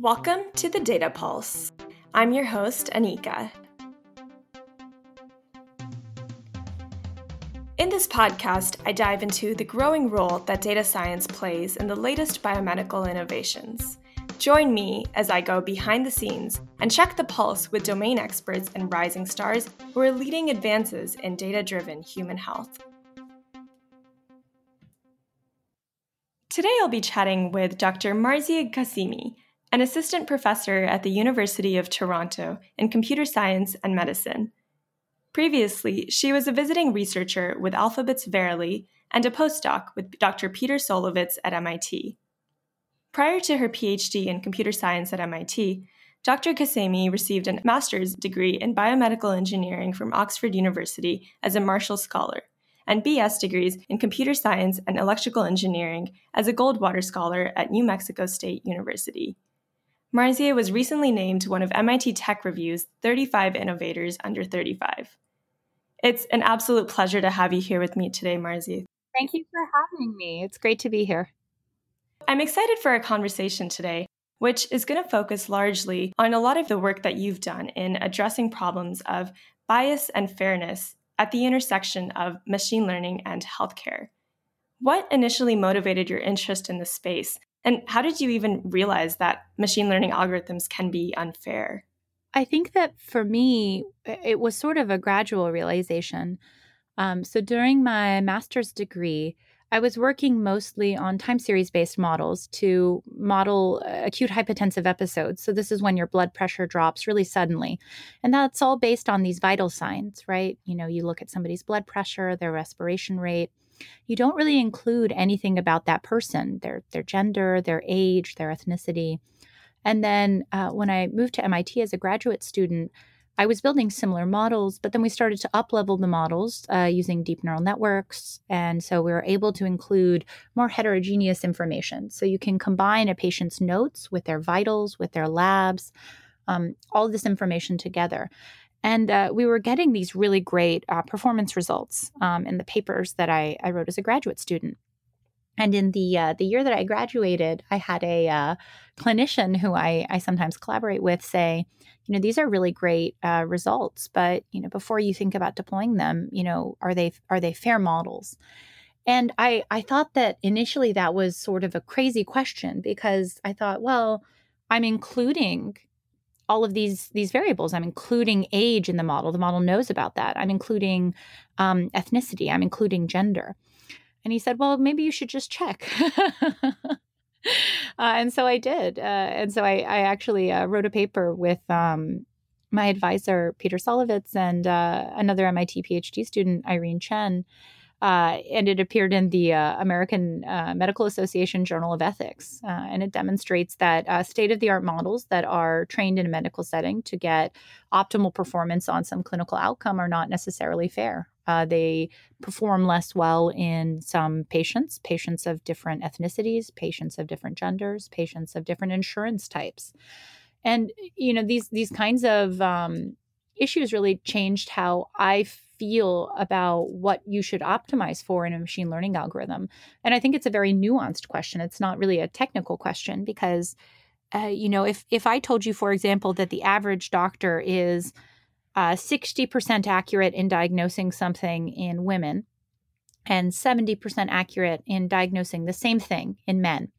Welcome to the Data Pulse. I'm your host, Anika. In this podcast, I dive into the growing role that data science plays in the latest biomedical innovations. Join me as I go behind the scenes and check the pulse with domain experts and rising stars who are leading advances in data driven human health. Today I'll be chatting with Dr. Marzyeh Ghassemi, an assistant professor at the University of Toronto in computer science and medicine. Previously, she was a visiting researcher with Alphabet's Verily and a postdoc with Dr. Peter Szolovits at MIT. Prior to her PhD in computer science at MIT, Dr. Ghassemi received a master's degree in biomedical engineering from Oxford University as a Marshall Scholar and BS degrees in computer science and electrical engineering as a Goldwater Scholar at New Mexico State University. Marzyeh was recently named one of MIT Tech Review's 35 Innovators Under 35. It's an absolute pleasure to have you here with me today, Marzyeh. Thank you for having me. It's great to be here. I'm excited for our conversation today, which is going to focus largely on a lot of the work that you've done in addressing problems of bias and fairness at the intersection of machine learning and healthcare. What initially motivated your interest in the space, and how did you even realize that machine learning algorithms can be unfair? I think that for me, it was sort of a gradual realization. Um, so during my master's degree, I was working mostly on time series based models to model uh, acute hypotensive episodes. So, this is when your blood pressure drops really suddenly. And that's all based on these vital signs, right? You know, you look at somebody's blood pressure, their respiration rate. You don't really include anything about that person, their, their gender, their age, their ethnicity. And then uh, when I moved to MIT as a graduate student, I was building similar models, but then we started to uplevel the models uh, using deep neural networks. And so we were able to include more heterogeneous information. So you can combine a patient's notes with their vitals, with their labs, um, all this information together. And uh, we were getting these really great uh, performance results um, in the papers that I, I wrote as a graduate student. And in the uh, the year that I graduated, I had a uh, clinician who I, I sometimes collaborate with say, you know, these are really great uh, results, but you know, before you think about deploying them, you know, are they are they fair models? And I I thought that initially that was sort of a crazy question because I thought, well, I'm including all of these these variables. I'm including age in the model. The model knows about that. I'm including um, ethnicity. I'm including gender. And he said, Well, maybe you should just check. uh, and so I did. Uh, and so I, I actually uh, wrote a paper with um, my advisor, Peter Szolovits, and uh, another MIT PhD student, Irene Chen. Uh, and it appeared in the uh, American uh, Medical Association Journal of Ethics. Uh, and it demonstrates that uh, state of the art models that are trained in a medical setting to get optimal performance on some clinical outcome are not necessarily fair. Uh, they perform less well in some patients, patients of different ethnicities, patients of different genders, patients of different insurance types. And, you know, these, these kinds of um, issues really changed how I feel about what you should optimize for in a machine learning algorithm. And I think it's a very nuanced question. It's not really a technical question because, uh, you know, if if I told you, for example, that the average doctor is uh, 60% accurate in diagnosing something in women and 70% accurate in diagnosing the same thing in men.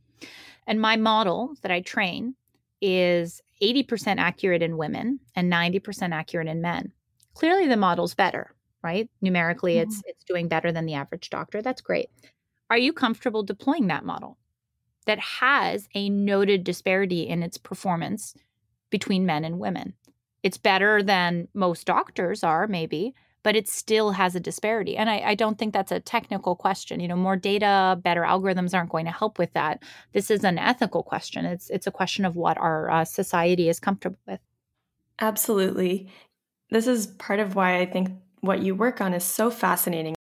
And my model that I train is 80% accurate in women and 90% accurate in men. Clearly the model's better, right? Numerically mm-hmm. it's it's doing better than the average doctor. That's great. Are you comfortable deploying that model that has a noted disparity in its performance between men and women? It's better than most doctors are, maybe, but it still has a disparity. And I, I, don't think that's a technical question. You know, more data, better algorithms aren't going to help with that. This is an ethical question. It's it's a question of what our uh, society is comfortable with. Absolutely. This is part of why I think what you work on is so fascinating.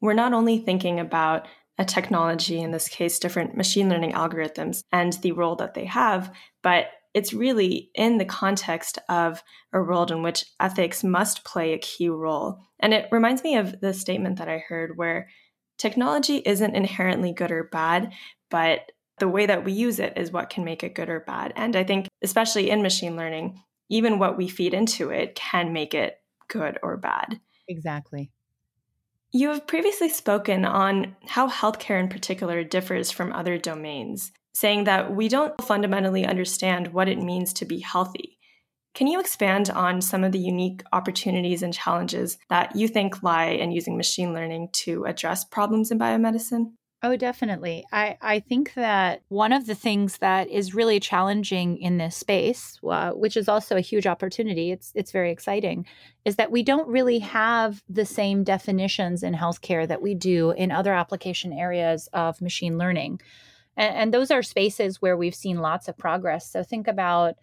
We're not only thinking about a technology, in this case, different machine learning algorithms and the role that they have, but it's really in the context of a world in which ethics must play a key role. And it reminds me of the statement that I heard where technology isn't inherently good or bad, but the way that we use it is what can make it good or bad. And I think, especially in machine learning, even what we feed into it can make it good or bad. Exactly. You have previously spoken on how healthcare in particular differs from other domains, saying that we don't fundamentally understand what it means to be healthy. Can you expand on some of the unique opportunities and challenges that you think lie in using machine learning to address problems in biomedicine? Oh, definitely. I, I think that one of the things that is really challenging in this space, uh, which is also a huge opportunity, it's it's very exciting, is that we don't really have the same definitions in healthcare that we do in other application areas of machine learning, and, and those are spaces where we've seen lots of progress. So think about,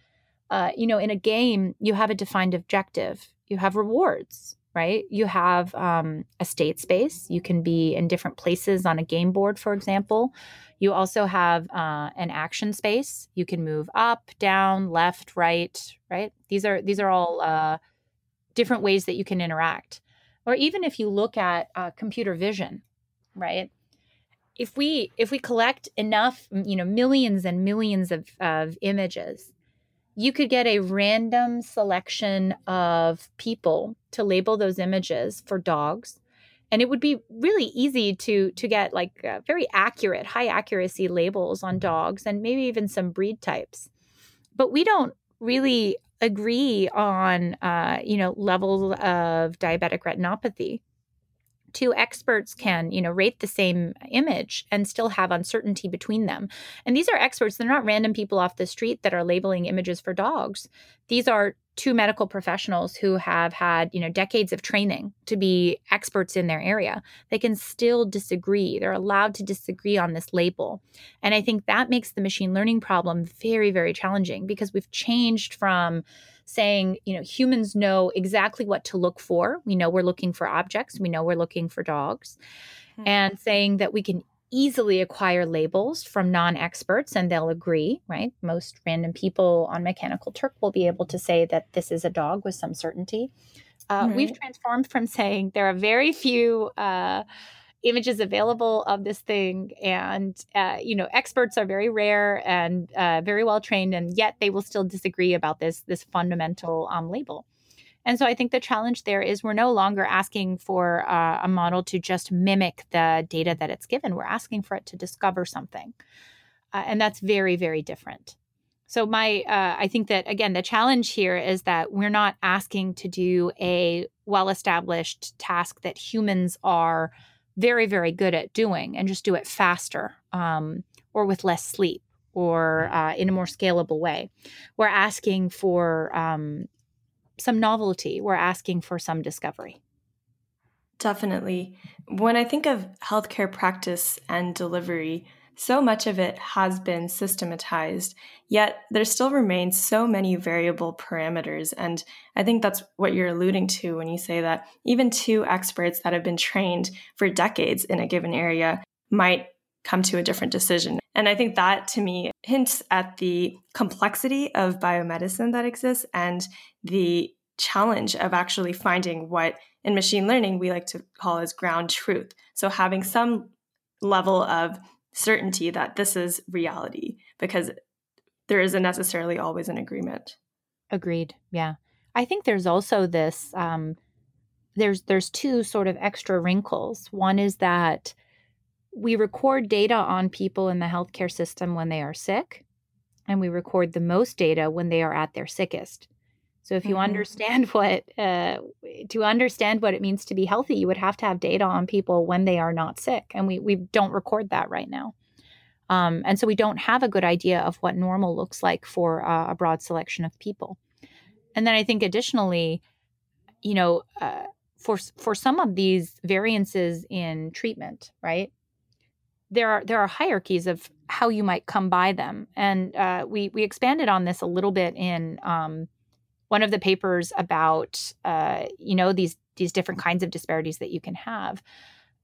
uh, you know, in a game, you have a defined objective, you have rewards, right? You have um, a state space. You can be in different places on a game board, for example. You also have uh, an action space. You can move up, down, left, right, right? These are these are all uh, different ways that you can interact. Or even if you look at uh, computer vision, right? If we if we collect enough, you know, millions and millions of, of images, you could get a random selection of people to label those images for dogs. And it would be really easy to to get like uh, very accurate high accuracy labels on dogs and maybe even some breed types. But we don't really agree on uh, you know level of diabetic retinopathy two experts can you know rate the same image and still have uncertainty between them. And these are experts they're not random people off the street that are labeling images for dogs. These are two medical professionals who have had you know decades of training to be experts in their area. They can still disagree. They're allowed to disagree on this label. And i think that makes the machine learning problem very very challenging because we've changed from saying, you know, humans know exactly what to look for. We know we're looking for objects, we know we're looking for dogs, mm-hmm. and saying that we can easily acquire labels from non experts and they'll agree, right? Most random people on Mechanical Turk will be able to say that this is a dog with some certainty. Uh, right. We've transformed from saying there are very few. Uh, images available of this thing and uh, you know experts are very rare and uh, very well trained and yet they will still disagree about this this fundamental um, label. And so i think the challenge there is we're no longer asking for uh, a model to just mimic the data that it's given. We're asking for it to discover something uh, and that's very very different. So my uh, i think that again the challenge here is that we're not asking to do a well established task that humans are very, very good at doing and just do it faster um, or with less sleep or uh, in a more scalable way. We're asking for um, some novelty, we're asking for some discovery. Definitely. When I think of healthcare practice and delivery, so much of it has been systematized, yet there still remains so many variable parameters. And I think that's what you're alluding to when you say that even two experts that have been trained for decades in a given area might come to a different decision. And I think that to me hints at the complexity of biomedicine that exists and the challenge of actually finding what in machine learning we like to call as ground truth. So having some level of certainty that this is reality because there isn't necessarily always an agreement. Agreed. Yeah. I think there's also this um, there's there's two sort of extra wrinkles. One is that we record data on people in the healthcare system when they are sick, and we record the most data when they are at their sickest. So if you mm-hmm. understand what uh, to understand what it means to be healthy, you would have to have data on people when they are not sick, and we we don't record that right now. Um, and so we don't have a good idea of what normal looks like for uh, a broad selection of people. And then I think additionally, you know, uh, for for some of these variances in treatment, right? There are there are hierarchies of how you might come by them, and uh, we we expanded on this a little bit in. Um, one of the papers about uh, you know these these different kinds of disparities that you can have.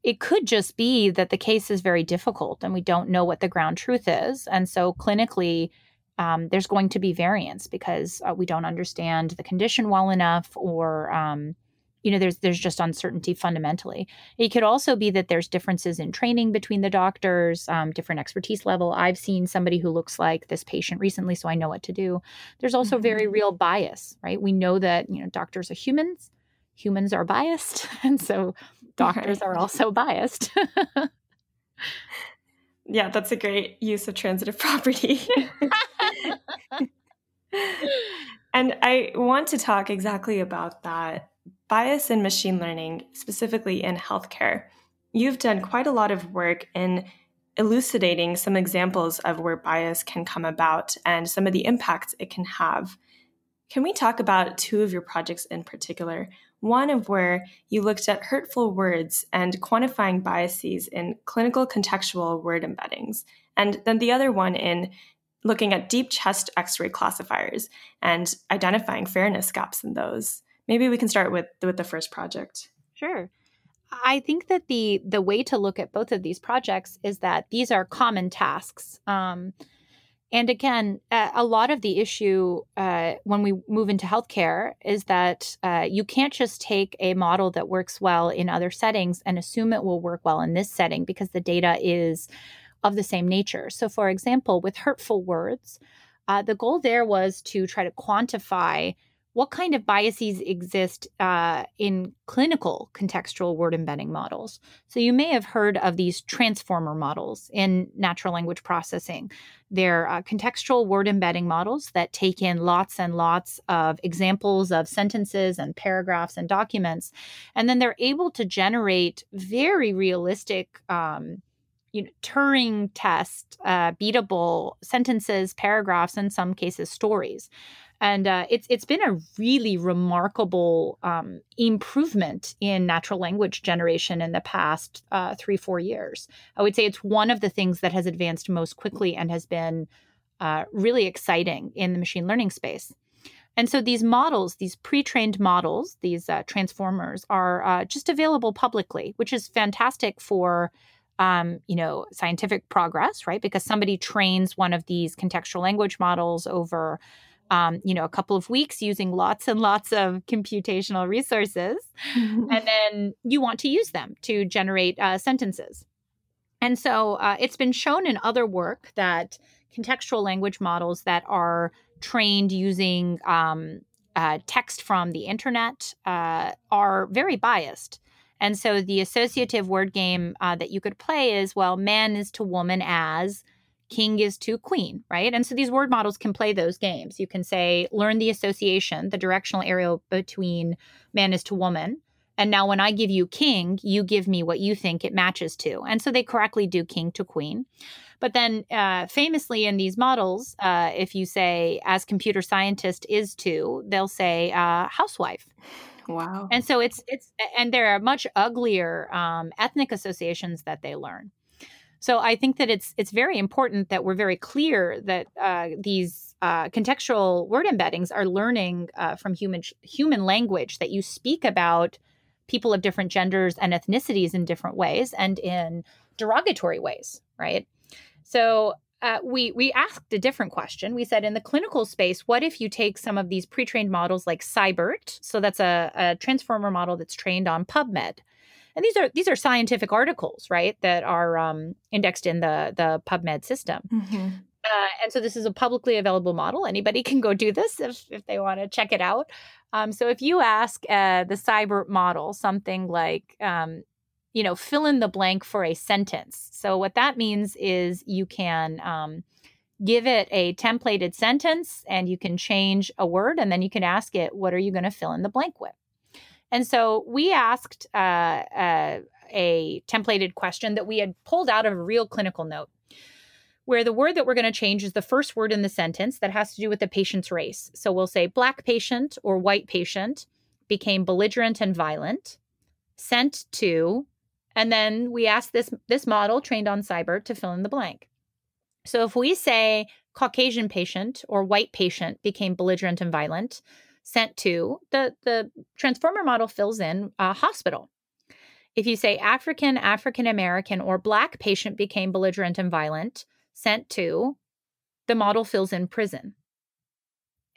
It could just be that the case is very difficult and we don't know what the ground truth is. And so clinically um, there's going to be variance because uh, we don't understand the condition well enough or um, you know there's there's just uncertainty fundamentally. It could also be that there's differences in training between the doctors um, different expertise level. I've seen somebody who looks like this patient recently so i know what to do. There's also mm-hmm. very real bias right? We know that you know doctors are humans. Humans are biased and so doctors right. are also biased. Yeah that's a great use of transitive property. And i want to talk exactly about that bias in machine learning, specifically in healthcare. You've done quite a lot of work in elucidating some examples of where bias can come about and some of the impacts it can have. Can we talk about two of your projects in particular? One of where you looked at hurtful words and quantifying biases in clinical contextual word embeddings, and then the other one in looking at deep chest x ray classifiers and identifying fairness gaps in those. Maybe we can start with with the first project. Sure. I think that the the way to look at both of these projects is that these are common tasks. Um, and again, a lot of the issue uh, when we move into healthcare is that uh, you can't just take a model that works well in other settings and assume it will work well in this setting because the data is of the same nature. So, for example, with hurtful words, uh, the goal there was to try to quantify what kind of biases exist uh, in clinical contextual word embedding models? So, you may have heard of these transformer models in natural language processing. They're uh, contextual word embedding models that take in lots and lots of examples of sentences and paragraphs and documents. And then they're able to generate very realistic. Um, you know, Turing test, uh, beatable sentences, paragraphs, in some cases, stories and uh, it's it's been a really remarkable um, improvement in natural language generation in the past uh, three four years. I would say it's one of the things that has advanced most quickly and has been uh, really exciting in the machine learning space. And so these models, these pre-trained models, these uh, transformers, are uh, just available publicly, which is fantastic for um, you know, scientific progress, right? Because somebody trains one of these contextual language models over um, you know, a couple of weeks using lots and lots of computational resources. and then you want to use them to generate uh, sentences. And so uh, it's been shown in other work that contextual language models that are trained using um, uh, text from the internet uh, are very biased. And so the associative word game uh, that you could play is well, man is to woman as king is to queen, right? And so these word models can play those games. You can say, learn the association, the directional arrow between man is to woman. And now when I give you king, you give me what you think it matches to. And so they correctly do king to queen. But then uh, famously in these models, uh, if you say, as computer scientist is to, they'll say uh, housewife. Wow. And so it's it's and there are much uglier um, ethnic associations that they learn. So I think that it's it's very important that we're very clear that uh, these uh, contextual word embeddings are learning uh, from human human language that you speak about people of different genders and ethnicities in different ways and in derogatory ways, right? So uh, we we asked a different question. We said in the clinical space, what if you take some of these pre-trained models like SciBERT? So that's a, a transformer model that's trained on PubMed and these are these are scientific articles, right, that are um, indexed in the the PubMed system. Mm-hmm. Uh, and so this is a publicly available model. Anybody can go do this if, if they want to check it out. Um, so if you ask uh, the SciBERT model something like, um, you know, fill in the blank for a sentence. So what that means is you can um, give it a templated sentence and you can change a word and then you can ask it, what are you going to fill in the blank with? And so we asked uh, uh, a templated question that we had pulled out of a real clinical note, where the word that we're going to change is the first word in the sentence that has to do with the patient's race. So we'll say black patient or white patient became belligerent and violent, sent to, and then we asked this this model trained on SciBERT to fill in the blank. So if we say Caucasian patient or white patient became belligerent and violent, sent to, the, the transformer model fills in a hospital. If you say African, African American, or Black patient became belligerent and violent, sent to, the model fills in prison.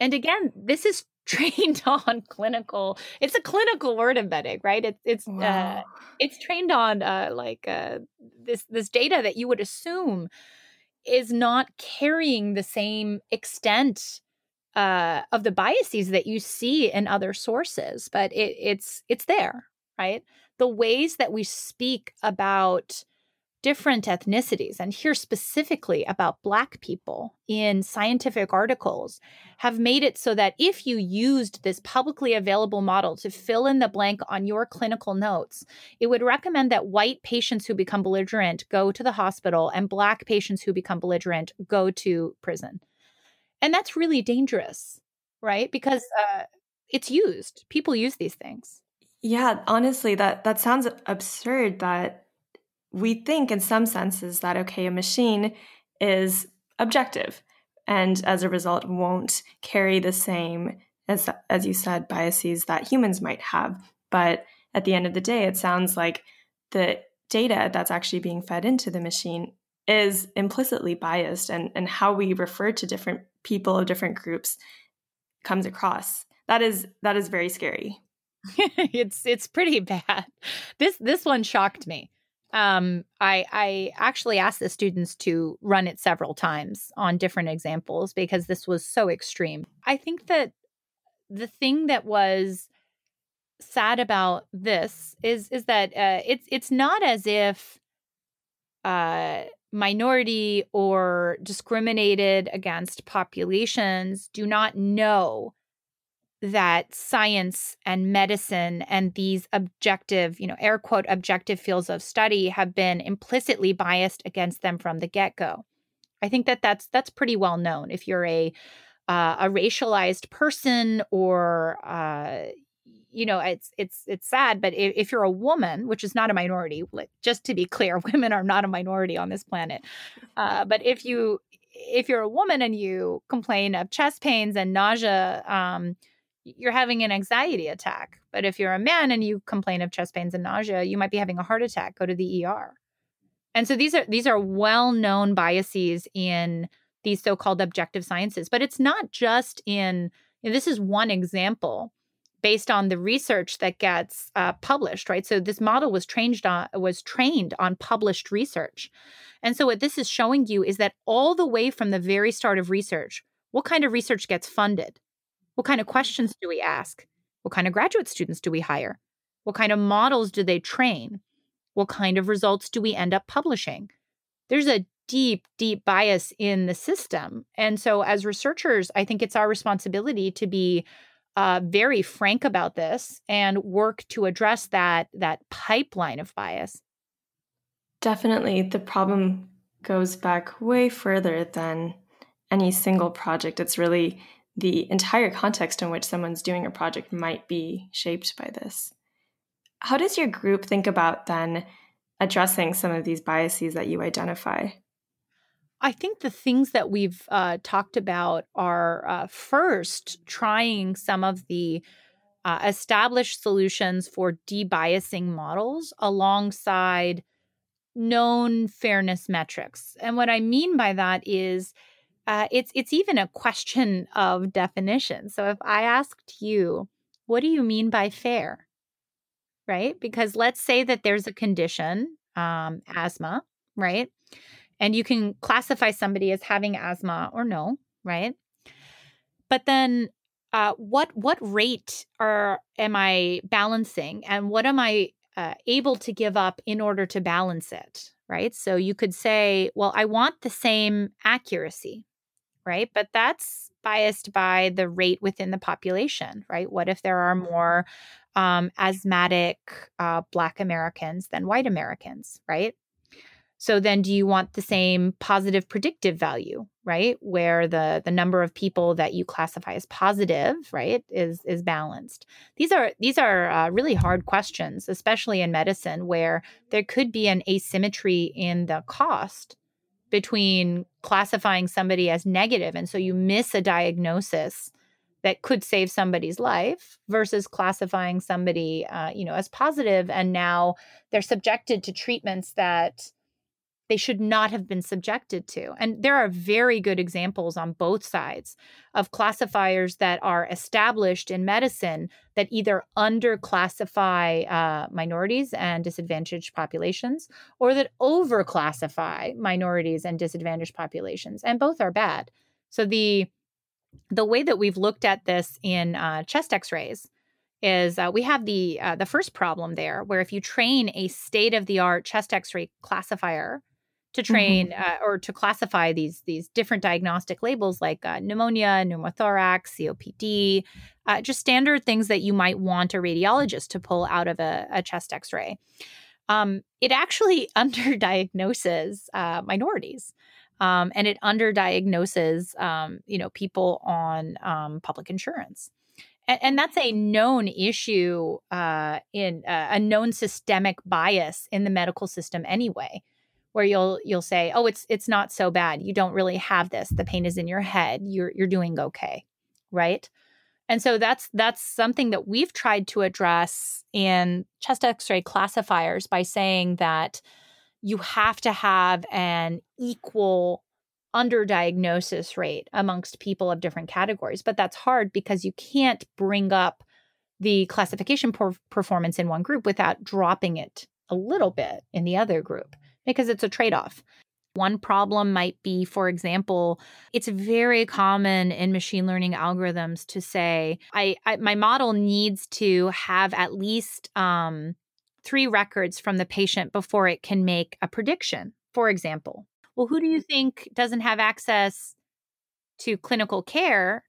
And again, this is trained on clinical it's a clinical word embedding right it's it's uh, wow. uh, it's trained on uh, like uh, this this data that you would assume is not carrying the same extent uh, of the biases that you see in other sources but it, it's it's there right the ways that we speak about different ethnicities, and here specifically about Black people in scientific articles, have made it so that if you used this publicly available model to fill in the blank on your clinical notes, it would recommend that white patients who become belligerent go to the hospital and Black patients who become belligerent go to prison. And that's really dangerous, right? Because uh, it's used, people use these things. Yeah, honestly, that that sounds absurd that we think in some senses that okay, a machine is objective and as a result won't carry the same as as you said biases that humans might have. But at the end of the day, it sounds like the data that's actually being fed into the machine is implicitly biased and, and how we refer to different people of different groups comes across. That is that is very scary. it's it's pretty bad. This this one shocked me. Um, I I actually asked the students to run it several times on different examples because this was so extreme. I think that the thing that was sad about this is is that uh, it's it's not as if uh, minority or discriminated against populations do not know that science and medicine and these objective, you know, air quote, objective fields of study have been implicitly biased against them from the get go. I think that that's that's pretty well known. If you're a uh, a racialized person or uh, you know it's it's it's sad but if, if, you're a woman which is not a minority just to be clear women are not a minority on this planet uh, but if you if you're a woman and you complain of chest pains and nausea um, you're having an anxiety attack. But if you're a man and you complain of chest pains and nausea, you might be having a heart attack. Go to the ER. And so these are these are well-known biases in these so-called objective sciences, but it's not just in this is one example based on the research that gets uh, published, right? So this model was trained on was trained on published research, and so what this is showing you is that all the way from the very start of research, what kind of research gets funded? What kind of questions do we ask? What kind of graduate students do we hire? What kind of models do they train? What kind of results do we end up publishing? There's a deep, deep bias in the system. And so, as researchers, I think it's our responsibility to be uh, very frank about this and work to address that that pipeline of bias. Definitely, the problem goes back way further than any single project. It's really the entire context in which someone's doing a project might be shaped by this. How does your group think about then addressing some of these biases that you identify? I think the things that we've uh, talked about are uh, first trying some of the uh, established solutions for debiasing models alongside known fairness metrics. And what I mean by that is uh, it's it's even a question of definition. So if I asked you, what do you mean by fair? Right? Because let's say that there's a condition, um, asthma, right? And you can classify somebody as having asthma or no, right? But then uh, what what rate are am I balancing, and what am I uh, able to give up in order to balance it? Right. So you could say, well, I want the same accuracy, right? But that's biased by the rate within the population, right? What if there are more um, asthmatic uh, Black Americans than white Americans, right? So then, do you want the same positive predictive value, right, where the the number of people that you classify as positive, right, is is balanced? These are these are uh, really hard questions, especially in medicine, where there could be an asymmetry in the cost between classifying somebody as negative and so you miss a diagnosis that could save somebody's life versus classifying somebody uh, you know as positive and now they're subjected to treatments that they should not have been subjected to. And there are very good examples on both sides of classifiers that are established in medicine that either underclassify uh, minorities and disadvantaged populations or that overclassify minorities and disadvantaged populations. And both are bad. So the the way that we've looked at this in uh, chest X-rays is uh, we have the uh, the first problem there, where if you train a state of the art chest X-ray classifier to train mm-hmm. uh, or to classify these these different diagnostic labels like uh, pneumonia, pneumothorax, COPD, uh, just standard things that you might want a radiologist to pull out of a, a chest X-ray. Um, it actually underdiagnoses uh, minorities. Um, and it underdiagnoses, um, you know, people on um, public insurance and, that's a known issue uh, in uh, a known systemic bias in the medical system anyway where you'll you'll say, "Oh, it's it's not so bad. You don't really have this. The pain is in your head. You're you're doing okay." Right? And so that's that's something that we've tried to address in chest x-ray classifiers by saying that you have to have an equal underdiagnosis rate amongst people of different categories. But that's hard because you can't bring up the classification per- performance in one group without dropping it a little bit in the other group because it's a trade off. One problem might be, for example, it's very common in machine learning algorithms to say, I, I my model needs to have at least um, three records from the patient before it can make a prediction, for example. Well, who do you think doesn't have access to clinical care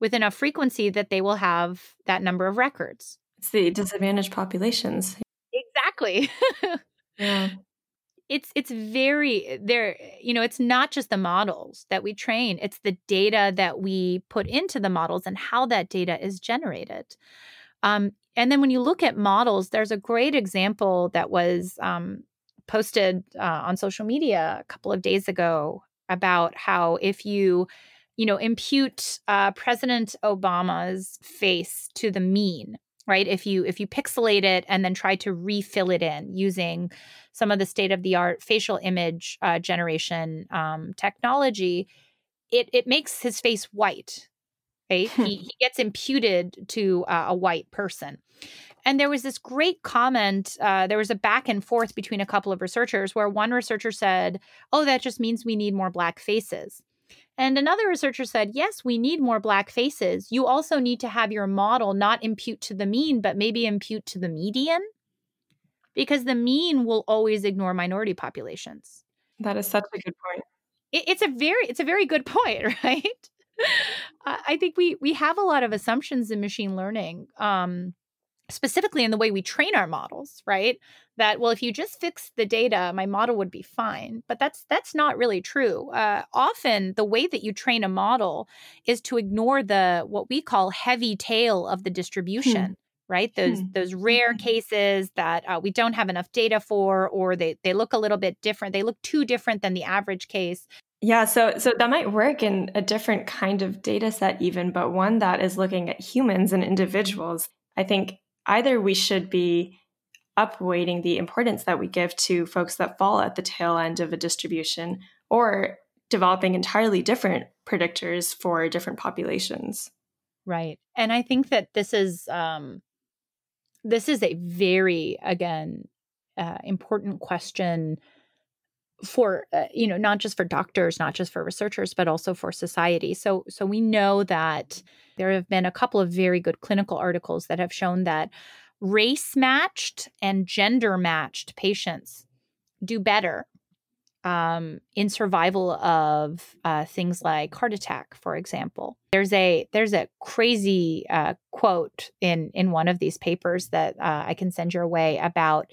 with enough frequency that they will have that number of records? It's the disadvantaged populations. Exactly. yeah it's it's very there you know it's not just the models that we train it's the data that we put into the models and how that data is generated. Um, and then when you look at models there's a great example that was um, posted uh, on social media a couple of days ago about how if you you know impute uh, president obama's face to the mean right? If you if you pixelate it and then try to refill it in using some of the state of the art facial image uh, generation um, technology it it makes his face white right? He, he gets imputed to uh, a white person. And there was this great comment uh, there was a back and forth between a couple of researchers where one researcher said oh that just means we need more black faces and another researcher said, yes, we need more black faces. You also need to have your model not impute to the mean, but maybe impute to the median, because the mean will always ignore minority populations. That is such a good point. It, it's a very, it's a very good point, right? I think we we have a lot of assumptions in machine learning. Um, specifically in the way we train our models right that well if you just fix the data my model would be fine but that's that's not really true uh, often the way that you train a model is to ignore the what we call heavy tail of the distribution hmm. right those hmm. those rare cases that uh, we don't have enough data for or they they look a little bit different they look too different than the average case yeah, so so that might work in a different kind of data set even, but one that is looking at humans and individuals. I think either we should be upweighting the importance that we give to folks that fall at the tail end of a distribution or developing entirely different predictors for different populations. Right. And i think that this is um this is a very again uh, important question for uh, you know not just for doctors not just for researchers but also for society so so we know that there have been a couple of very good clinical articles that have shown that race matched and gender matched patients do better um, in survival of uh, things like heart attack, for example. There's a there's a crazy uh, quote in in one of these papers that uh, I can send your way about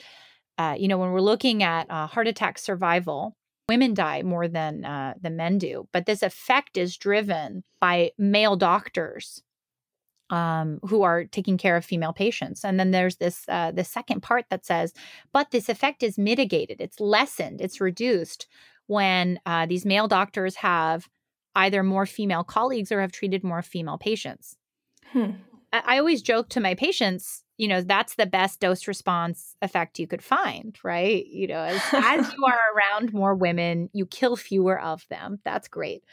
uh, you know, when we're looking at uh, heart attack survival, women die more than uh, the men do, but this effect is driven by male doctors um, who are taking care of female patients. And then there's this uh, the second part that says, but this effect is mitigated, it's lessened, it's reduced when uh, these male doctors have either more female colleagues or have treated more female patients. Hmm. I always joke to my patients, you know, that's the best dose response effect you could find, right? You know, as, as you are around more women, you kill fewer of them. That's great.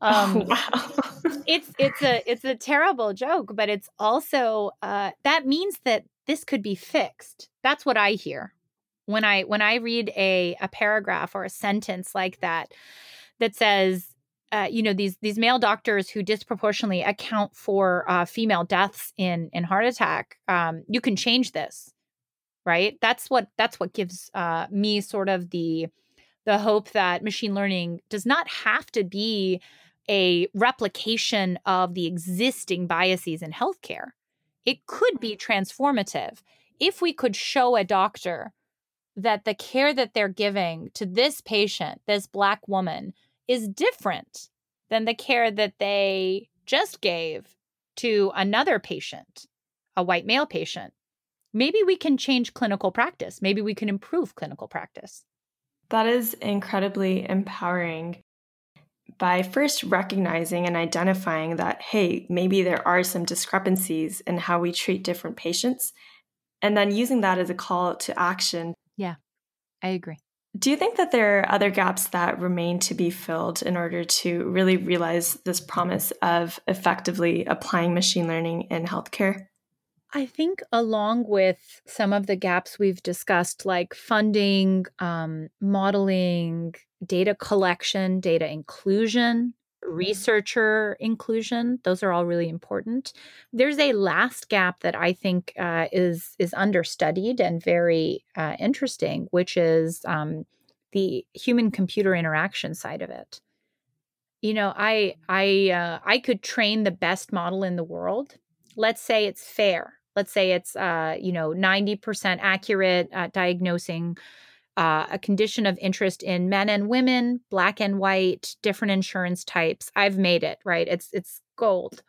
Um, oh, wow. it's it's a it's a terrible joke, but it's also uh, that means that this could be fixed. That's what I hear when I when I read a a paragraph or a sentence like that that says uh, you know these these male doctors who disproportionately account for uh, female deaths in in heart attack um, you can change this right? That's what that's what gives uh, me sort of the the hope that machine learning does not have to be a replication of the existing biases in healthcare. It could be transformative. If we could show a doctor that the care that they're giving to this patient this black woman is different than the care that they just gave to another patient, a white male patient. Maybe we can change clinical practice. Maybe we can improve clinical practice. That is incredibly empowering. By first recognizing and identifying that, hey, maybe there are some discrepancies in how we treat different patients, and then using that as a call to action. Yeah, I agree. Do you think that there are other gaps that remain to be filled in order to really realize this promise of effectively applying machine learning in healthcare? I think, along with some of the gaps we've discussed, like funding, um, modeling, data collection, data inclusion, researcher inclusion, those are all really important. There's a last gap that I think uh, is is understudied and very uh, interesting, which is um, the human computer interaction side of it. You know i i uh, i could train the best model in the world. Let's say it's fair. Let's say it's uh, you know 90% accurate at diagnosing uh, a condition of interest in men and women black and white different insurance types i've made it right it's it's gold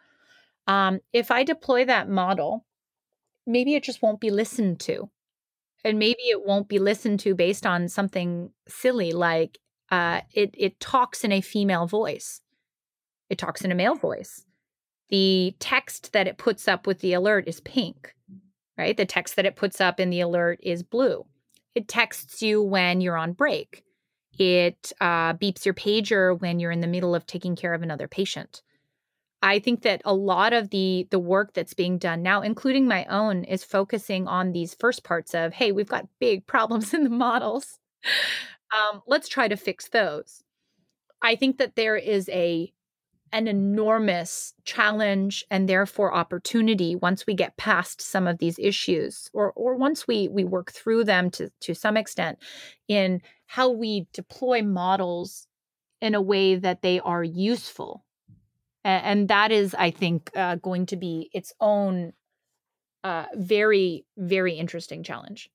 um, if i deploy that model maybe it just won't be listened to and maybe it won't be listened to based on something silly like uh, it it talks in a female voice. It talks in a male voice. The text that it puts up with the alert is pink, right? The text that it puts up in the alert is blue. It texts you when you're on break. It uh, beeps your pager when you're in the middle of taking care of another patient. I think that a lot of the the work that's being done now, including my own, is focusing on these first parts of, hey, we've got big problems in the models. Um, let's try to fix those. I think that there is a an enormous challenge and therefore opportunity once we get past some of these issues or or once we we work through them to to some extent in how we deploy models in a way that they are useful. And that is i think uh, going to be its own uh, very very interesting challenge.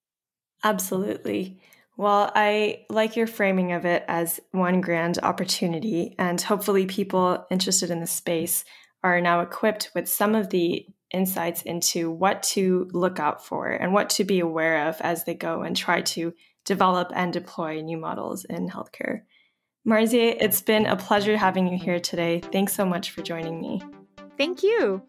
Absolutely well i like your framing of it as one grand opportunity and hopefully people interested in the space are now equipped with some of the insights into what to look out for and what to be aware of as they go and try to develop and deploy new models in healthcare Marzyeh, it's been a pleasure having you here today. Thanks so much for joining me. Thank you.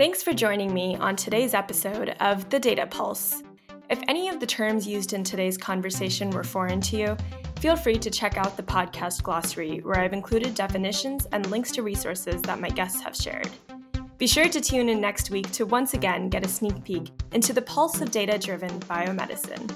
Thanks for joining me on today's episode of The Data Pulse. If any of the terms used in today's conversation were foreign to you, feel free to check out the podcast glossary, where I've included definitions and links to resources that my guests have shared. Be sure to tune in next week to once again get a sneak peek into the pulse of data driven biomedicine.